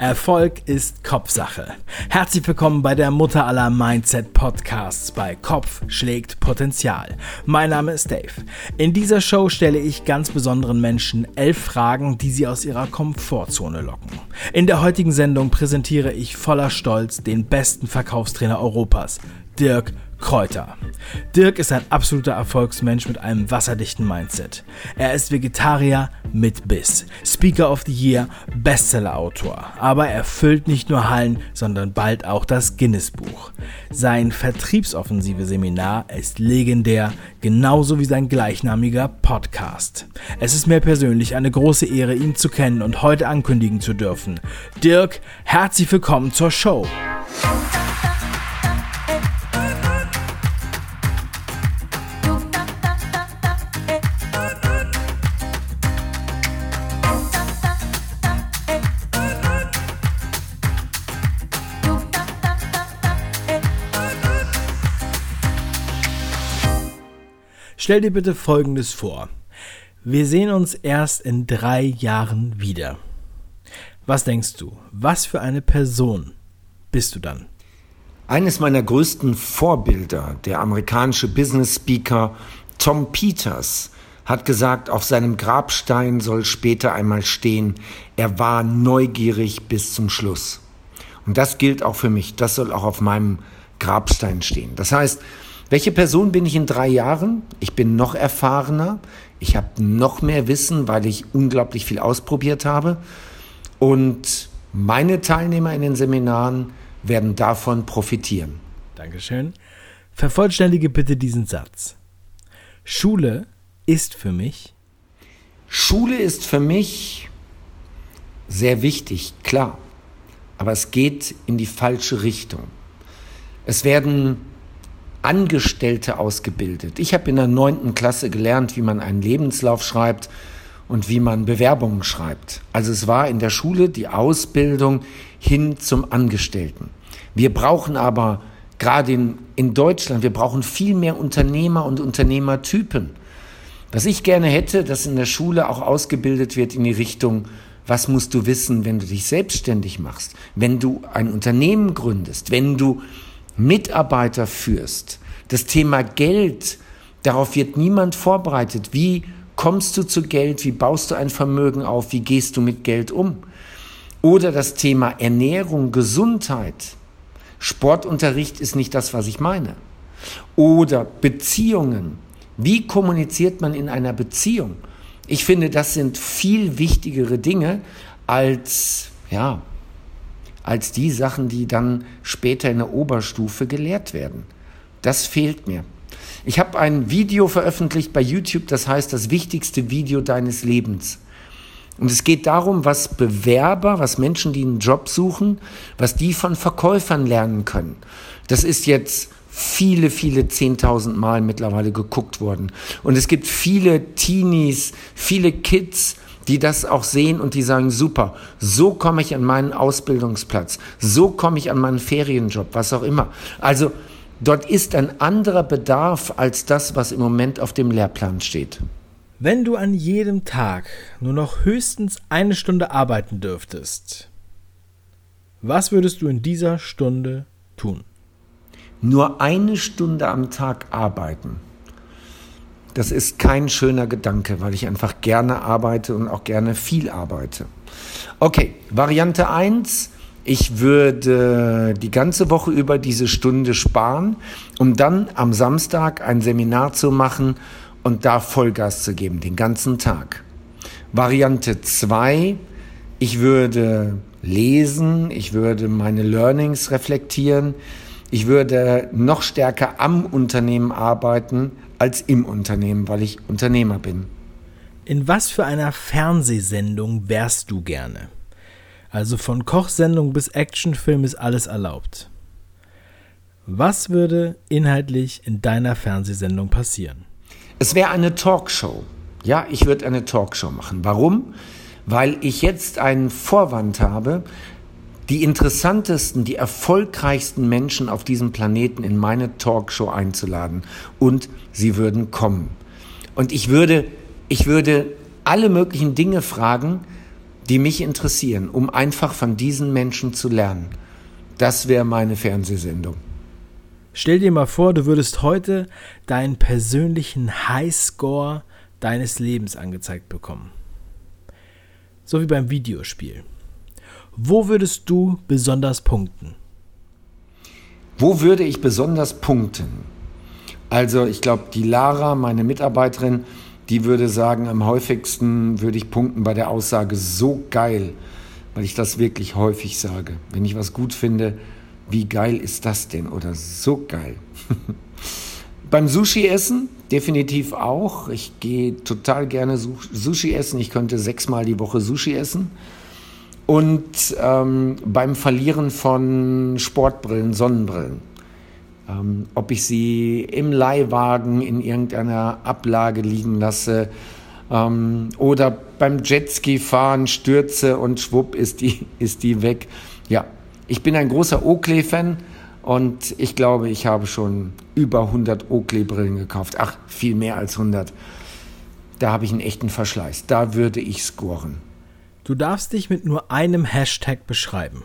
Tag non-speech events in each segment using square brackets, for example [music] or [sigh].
Erfolg ist Kopfsache. Herzlich willkommen bei der Mutter aller Mindset Podcasts bei Kopf schlägt Potenzial. Mein Name ist Dave. In dieser Show stelle ich ganz besonderen Menschen elf Fragen, die sie aus ihrer Komfortzone locken. In der heutigen Sendung präsentiere ich voller Stolz den besten Verkaufstrainer Europas, Dirk Kräuter. Dirk ist ein absoluter Erfolgsmensch mit einem wasserdichten Mindset. Er ist Vegetarier mit Biss, Speaker of the Year, Bestseller-Autor. Aber er füllt nicht nur Hallen, sondern bald auch das Guinness-Buch. Sein vertriebsoffensive Seminar ist legendär, genauso wie sein gleichnamiger Podcast. Es ist mir persönlich eine große Ehre, ihn zu kennen und heute ankündigen zu dürfen. Dirk, herzlich willkommen zur Show. Stell dir bitte Folgendes vor. Wir sehen uns erst in drei Jahren wieder. Was denkst du? Was für eine Person bist du dann? Eines meiner größten Vorbilder, der amerikanische Business Speaker Tom Peters, hat gesagt, auf seinem Grabstein soll später einmal stehen, er war neugierig bis zum Schluss. Und das gilt auch für mich, das soll auch auf meinem Grabstein stehen. Das heißt, welche Person bin ich in drei Jahren? Ich bin noch erfahrener, ich habe noch mehr Wissen, weil ich unglaublich viel ausprobiert habe. Und meine Teilnehmer in den Seminaren werden davon profitieren. Dankeschön. Vervollständige bitte diesen Satz. Schule ist für mich. Schule ist für mich sehr wichtig, klar. Aber es geht in die falsche Richtung. Es werden Angestellte ausgebildet. Ich habe in der neunten Klasse gelernt, wie man einen Lebenslauf schreibt und wie man Bewerbungen schreibt. Also es war in der Schule die Ausbildung hin zum Angestellten. Wir brauchen aber gerade in, in Deutschland, wir brauchen viel mehr Unternehmer und Unternehmertypen. Was ich gerne hätte, dass in der Schule auch ausgebildet wird in die Richtung, was musst du wissen, wenn du dich selbstständig machst, wenn du ein Unternehmen gründest, wenn du Mitarbeiter führst. Das Thema Geld, darauf wird niemand vorbereitet. Wie kommst du zu Geld? Wie baust du ein Vermögen auf? Wie gehst du mit Geld um? Oder das Thema Ernährung, Gesundheit. Sportunterricht ist nicht das, was ich meine. Oder Beziehungen. Wie kommuniziert man in einer Beziehung? Ich finde, das sind viel wichtigere Dinge als, ja, als die Sachen, die dann später in der Oberstufe gelehrt werden. Das fehlt mir. Ich habe ein Video veröffentlicht bei YouTube, das heißt das wichtigste Video deines Lebens. Und es geht darum, was Bewerber, was Menschen, die einen Job suchen, was die von Verkäufern lernen können. Das ist jetzt viele, viele zehntausend Mal mittlerweile geguckt worden. Und es gibt viele Teenies, viele Kids, die das auch sehen und die sagen, super, so komme ich an meinen Ausbildungsplatz, so komme ich an meinen Ferienjob, was auch immer. Also dort ist ein anderer Bedarf als das, was im Moment auf dem Lehrplan steht. Wenn du an jedem Tag nur noch höchstens eine Stunde arbeiten dürftest, was würdest du in dieser Stunde tun? Nur eine Stunde am Tag arbeiten. Das ist kein schöner Gedanke, weil ich einfach gerne arbeite und auch gerne viel arbeite. Okay, Variante 1. Ich würde die ganze Woche über diese Stunde sparen, um dann am Samstag ein Seminar zu machen und da Vollgas zu geben, den ganzen Tag. Variante 2. Ich würde lesen, ich würde meine Learnings reflektieren, ich würde noch stärker am Unternehmen arbeiten, als im Unternehmen, weil ich Unternehmer bin. In was für einer Fernsehsendung wärst du gerne? Also von Kochsendung bis Actionfilm ist alles erlaubt. Was würde inhaltlich in deiner Fernsehsendung passieren? Es wäre eine Talkshow. Ja, ich würde eine Talkshow machen. Warum? Weil ich jetzt einen Vorwand habe, die interessantesten, die erfolgreichsten Menschen auf diesem Planeten in meine Talkshow einzuladen und sie würden kommen. Und ich würde, ich würde alle möglichen Dinge fragen, die mich interessieren, um einfach von diesen Menschen zu lernen. Das wäre meine Fernsehsendung. Stell dir mal vor, du würdest heute deinen persönlichen Highscore deines Lebens angezeigt bekommen. So wie beim Videospiel. Wo würdest du besonders punkten? Wo würde ich besonders punkten? Also ich glaube, die Lara, meine Mitarbeiterin, die würde sagen, am häufigsten würde ich punkten bei der Aussage so geil, weil ich das wirklich häufig sage. Wenn ich was gut finde, wie geil ist das denn? Oder so geil. [laughs] Beim Sushi essen definitiv auch. Ich gehe total gerne Sushi essen. Ich könnte sechsmal die Woche Sushi essen. Und ähm, beim Verlieren von Sportbrillen, Sonnenbrillen. Ähm, ob ich sie im Leihwagen in irgendeiner Ablage liegen lasse ähm, oder beim Jetski fahren stürze und schwupp ist die, [laughs] ist die weg. Ja, ich bin ein großer Oakley-Fan und ich glaube, ich habe schon über 100 Oakley-Brillen gekauft. Ach, viel mehr als 100. Da habe ich einen echten Verschleiß. Da würde ich scoren. Du darfst dich mit nur einem Hashtag beschreiben.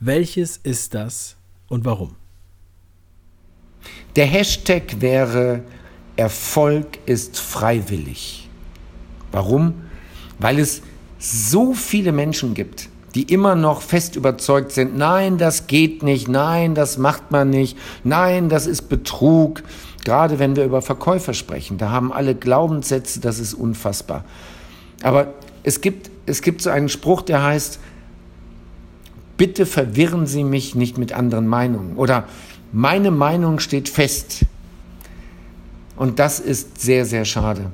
Welches ist das und warum? Der Hashtag wäre Erfolg ist freiwillig. Warum? Weil es so viele Menschen gibt, die immer noch fest überzeugt sind, nein, das geht nicht, nein, das macht man nicht, nein, das ist Betrug. Gerade wenn wir über Verkäufer sprechen, da haben alle Glaubenssätze, das ist unfassbar. Aber es gibt, es gibt so einen Spruch, der heißt, bitte verwirren Sie mich nicht mit anderen Meinungen. Oder meine Meinung steht fest. Und das ist sehr, sehr schade.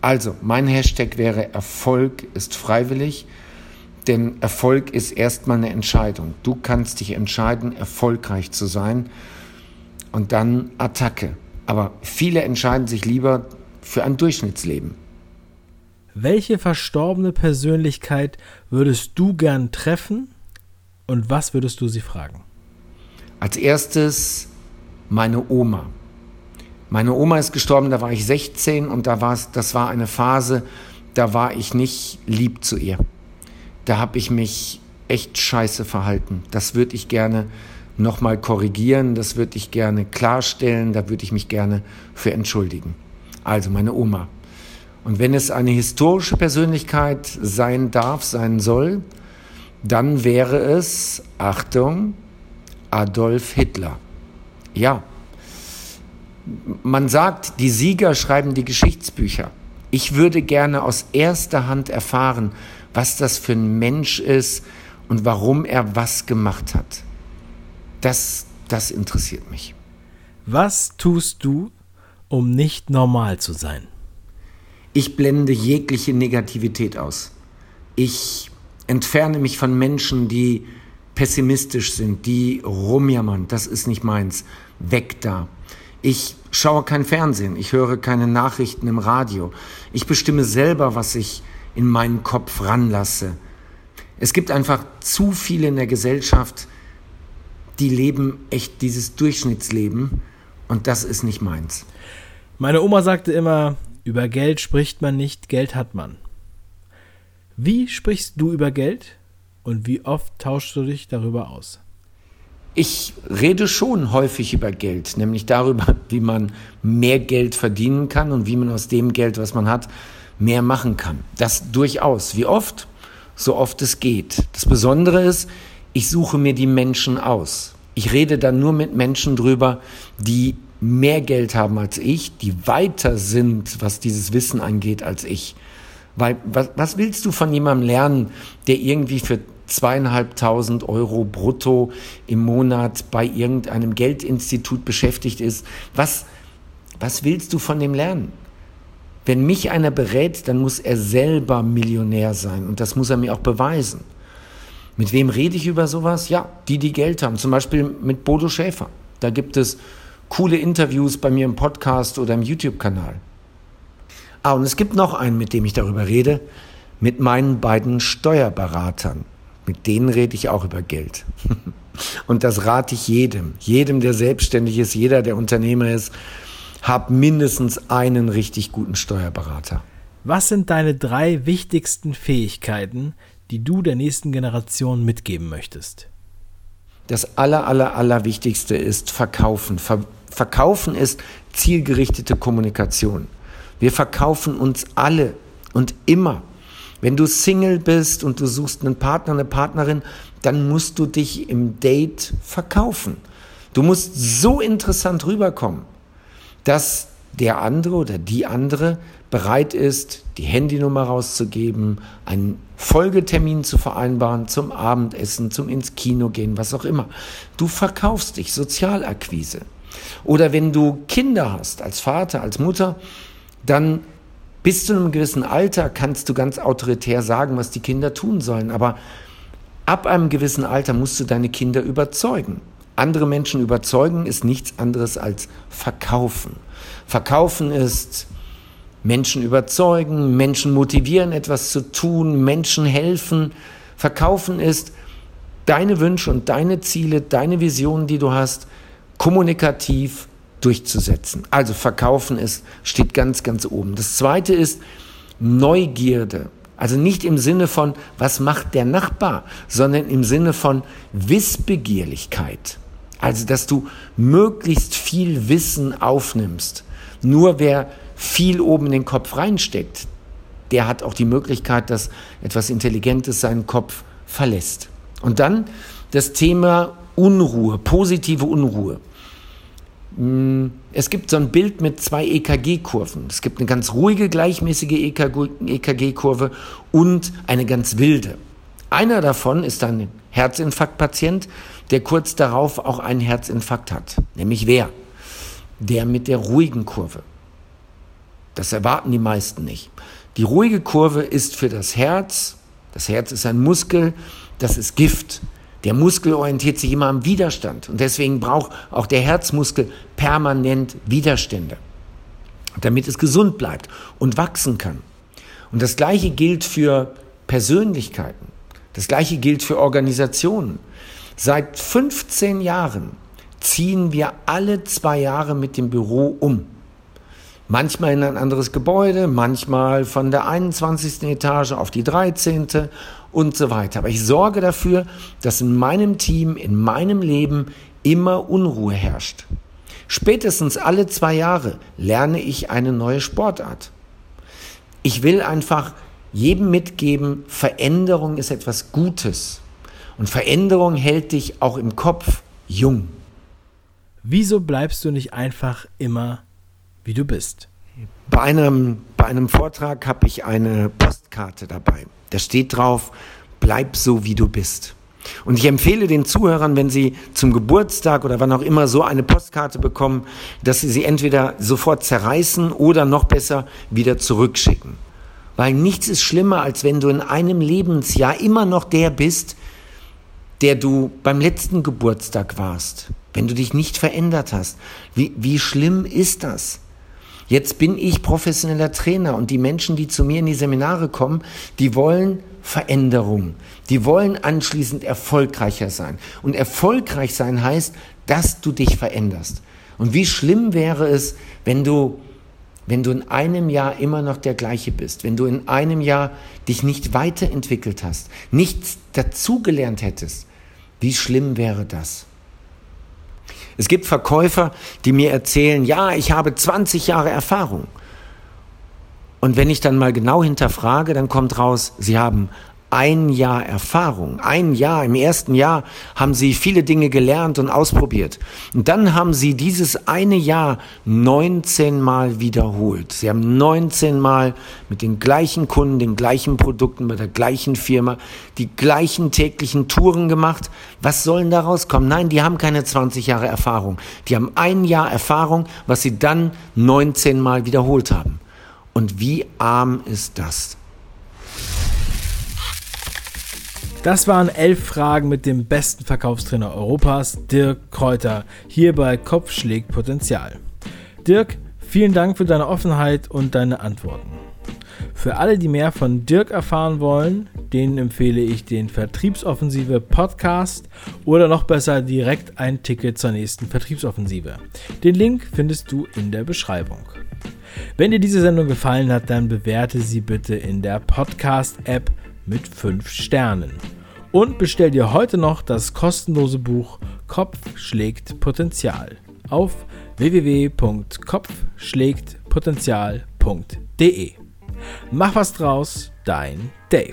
Also, mein Hashtag wäre Erfolg ist freiwillig, denn Erfolg ist erstmal eine Entscheidung. Du kannst dich entscheiden, erfolgreich zu sein und dann Attacke. Aber viele entscheiden sich lieber für ein Durchschnittsleben. Welche verstorbene Persönlichkeit würdest du gern treffen und was würdest du sie fragen? Als erstes meine Oma. Meine Oma ist gestorben, da war ich 16 und da war das war eine Phase, da war ich nicht lieb zu ihr. Da habe ich mich echt scheiße verhalten. Das würde ich gerne nochmal korrigieren, das würde ich gerne klarstellen, da würde ich mich gerne für entschuldigen. Also meine Oma. Und wenn es eine historische Persönlichkeit sein darf, sein soll, dann wäre es, Achtung, Adolf Hitler. Ja, man sagt, die Sieger schreiben die Geschichtsbücher. Ich würde gerne aus erster Hand erfahren, was das für ein Mensch ist und warum er was gemacht hat. Das, das interessiert mich. Was tust du, um nicht normal zu sein? Ich blende jegliche Negativität aus. Ich entferne mich von Menschen, die pessimistisch sind, die rumjammern, das ist nicht meins, weg da. Ich schaue kein Fernsehen, ich höre keine Nachrichten im Radio. Ich bestimme selber, was ich in meinen Kopf ranlasse. Es gibt einfach zu viele in der Gesellschaft, die leben echt dieses Durchschnittsleben und das ist nicht meins. Meine Oma sagte immer, über Geld spricht man nicht, Geld hat man. Wie sprichst du über Geld? Und wie oft tauschst du dich darüber aus? Ich rede schon häufig über Geld, nämlich darüber, wie man mehr Geld verdienen kann und wie man aus dem Geld, was man hat, mehr machen kann. Das durchaus. Wie oft? So oft es geht. Das Besondere ist, ich suche mir die Menschen aus. Ich rede dann nur mit Menschen drüber, die mehr Geld haben als ich, die weiter sind, was dieses Wissen angeht, als ich. Weil was, was willst du von jemandem lernen, der irgendwie für zweieinhalbtausend Euro brutto im Monat bei irgendeinem Geldinstitut beschäftigt ist? Was, was willst du von dem lernen? Wenn mich einer berät, dann muss er selber Millionär sein und das muss er mir auch beweisen. Mit wem rede ich über sowas? Ja, die, die Geld haben. Zum Beispiel mit Bodo Schäfer. Da gibt es coole Interviews bei mir im Podcast oder im YouTube-Kanal. Ah, und es gibt noch einen, mit dem ich darüber rede, mit meinen beiden Steuerberatern. Mit denen rede ich auch über Geld. [laughs] Und das rate ich jedem, jedem, der selbstständig ist, jeder, der Unternehmer ist, hab mindestens einen richtig guten Steuerberater. Was sind deine drei wichtigsten Fähigkeiten, die du der nächsten Generation mitgeben möchtest? Das aller, aller, aller Wichtigste ist Verkaufen. Ver verkaufen ist zielgerichtete Kommunikation. Wir verkaufen uns alle und immer. Wenn du Single bist und du suchst einen Partner, eine Partnerin, dann musst du dich im Date verkaufen. Du musst so interessant rüberkommen, dass der andere oder die andere bereit ist, die Handynummer rauszugeben, einen Folgetermin zu vereinbaren, zum Abendessen, zum ins Kino gehen, was auch immer. Du verkaufst dich, Sozialakquise. Oder wenn du Kinder hast, als Vater, als Mutter, dann bis zu einem gewissen Alter kannst du ganz autoritär sagen, was die Kinder tun sollen. Aber ab einem gewissen Alter musst du deine Kinder überzeugen. Andere Menschen überzeugen ist nichts anderes als verkaufen. Verkaufen ist Menschen überzeugen, Menschen motivieren, etwas zu tun, Menschen helfen. Verkaufen ist deine Wünsche und deine Ziele, deine Visionen, die du hast, kommunikativ durchzusetzen. Also verkaufen ist, steht ganz, ganz oben. Das zweite ist Neugierde. Also nicht im Sinne von, was macht der Nachbar, sondern im Sinne von Wissbegierlichkeit. Also, dass du möglichst viel Wissen aufnimmst. Nur wer viel oben in den Kopf reinsteckt, der hat auch die Möglichkeit, dass etwas Intelligentes seinen Kopf verlässt. Und dann das Thema Unruhe, positive Unruhe. Hm, es gibt so ein Bild mit zwei EKG-Kurven. Es gibt eine ganz ruhige, gleichmäßige EKG-Kurve und eine ganz wilde. Einer davon ist ein Herzinfarktpatient, der kurz darauf auch einen Herzinfarkt hat. Nämlich wer? Der mit der ruhigen Kurve. Das erwarten die meisten nicht. Die ruhige Kurve ist für das Herz, das Herz ist ein Muskel, das ist Gift. Der Muskel orientiert sich immer am Widerstand und deswegen braucht auch der Herzmuskel permanent Widerstände, damit es gesund bleibt und wachsen kann. Und das Gleiche gilt für Persönlichkeiten. Das Gleiche gilt für Organisationen. Seit 15 Jahren ziehen wir alle zwei Jahre mit dem Büro um. Manchmal in ein anderes Gebäude, manchmal von der 21. Etage auf die 13. und so weiter. Aber ich sorge dafür, dass in meinem Team, in meinem Leben immer Unruhe herrscht. Spätestens alle zwei Jahre lerne ich eine neue Sportart. Ich will einfach jedem mitgeben, Veränderung ist etwas Gutes. Und Veränderung hält dich auch im Kopf jung. Wieso bleibst du nicht einfach immer wie du bist. Bei einem, bei einem Vortrag habe ich eine Postkarte dabei. Da steht drauf, bleib so, wie du bist. Und ich empfehle den Zuhörern, wenn sie zum Geburtstag oder wann auch immer so eine Postkarte bekommen, dass sie sie entweder sofort zerreißen oder noch besser wieder zurückschicken. Weil nichts ist schlimmer, als wenn du in einem Lebensjahr immer noch der bist, der du beim letzten Geburtstag warst. Wenn du dich nicht verändert hast. Wie, wie schlimm ist das? Jetzt bin ich professioneller Trainer und die Menschen, die zu mir in die Seminare kommen, die wollen Veränderung. Die wollen anschließend erfolgreicher sein. Und erfolgreich sein heißt, dass du dich veränderst. Und wie schlimm wäre es, wenn du, wenn du in einem Jahr immer noch der gleiche bist, wenn du in einem Jahr dich nicht weiterentwickelt hast, nichts dazugelernt hättest. Wie schlimm wäre das? Es gibt Verkäufer, die mir erzählen, ja, ich habe 20 Jahre Erfahrung. Und wenn ich dann mal genau hinterfrage, dann kommt raus, sie haben ein Jahr Erfahrung, ein Jahr, im ersten Jahr haben sie viele Dinge gelernt und ausprobiert. Und dann haben sie dieses eine Jahr 19 Mal wiederholt. Sie haben 19 Mal mit den gleichen Kunden, den gleichen Produkten, bei der gleichen Firma, die gleichen täglichen Touren gemacht. Was sollen daraus kommen? Nein, die haben keine 20 Jahre Erfahrung. Die haben ein Jahr Erfahrung, was sie dann 19 Mal wiederholt haben. Und wie arm ist das? Das waren elf Fragen mit dem besten Verkaufstrainer Europas, Dirk Kräuter, hier bei Kopf Potenzial. Dirk, vielen Dank für deine Offenheit und deine Antworten. Für alle, die mehr von Dirk erfahren wollen, denen empfehle ich den Vertriebsoffensive Podcast oder noch besser direkt ein Ticket zur nächsten Vertriebsoffensive. Den Link findest du in der Beschreibung. Wenn dir diese Sendung gefallen hat, dann bewerte sie bitte in der Podcast-App mit 5 Sternen. Und bestell dir heute noch das kostenlose Buch Kopf schlägt Potenzial auf www.kopfschlägtpotenzial.de. Mach was draus, dein Dave.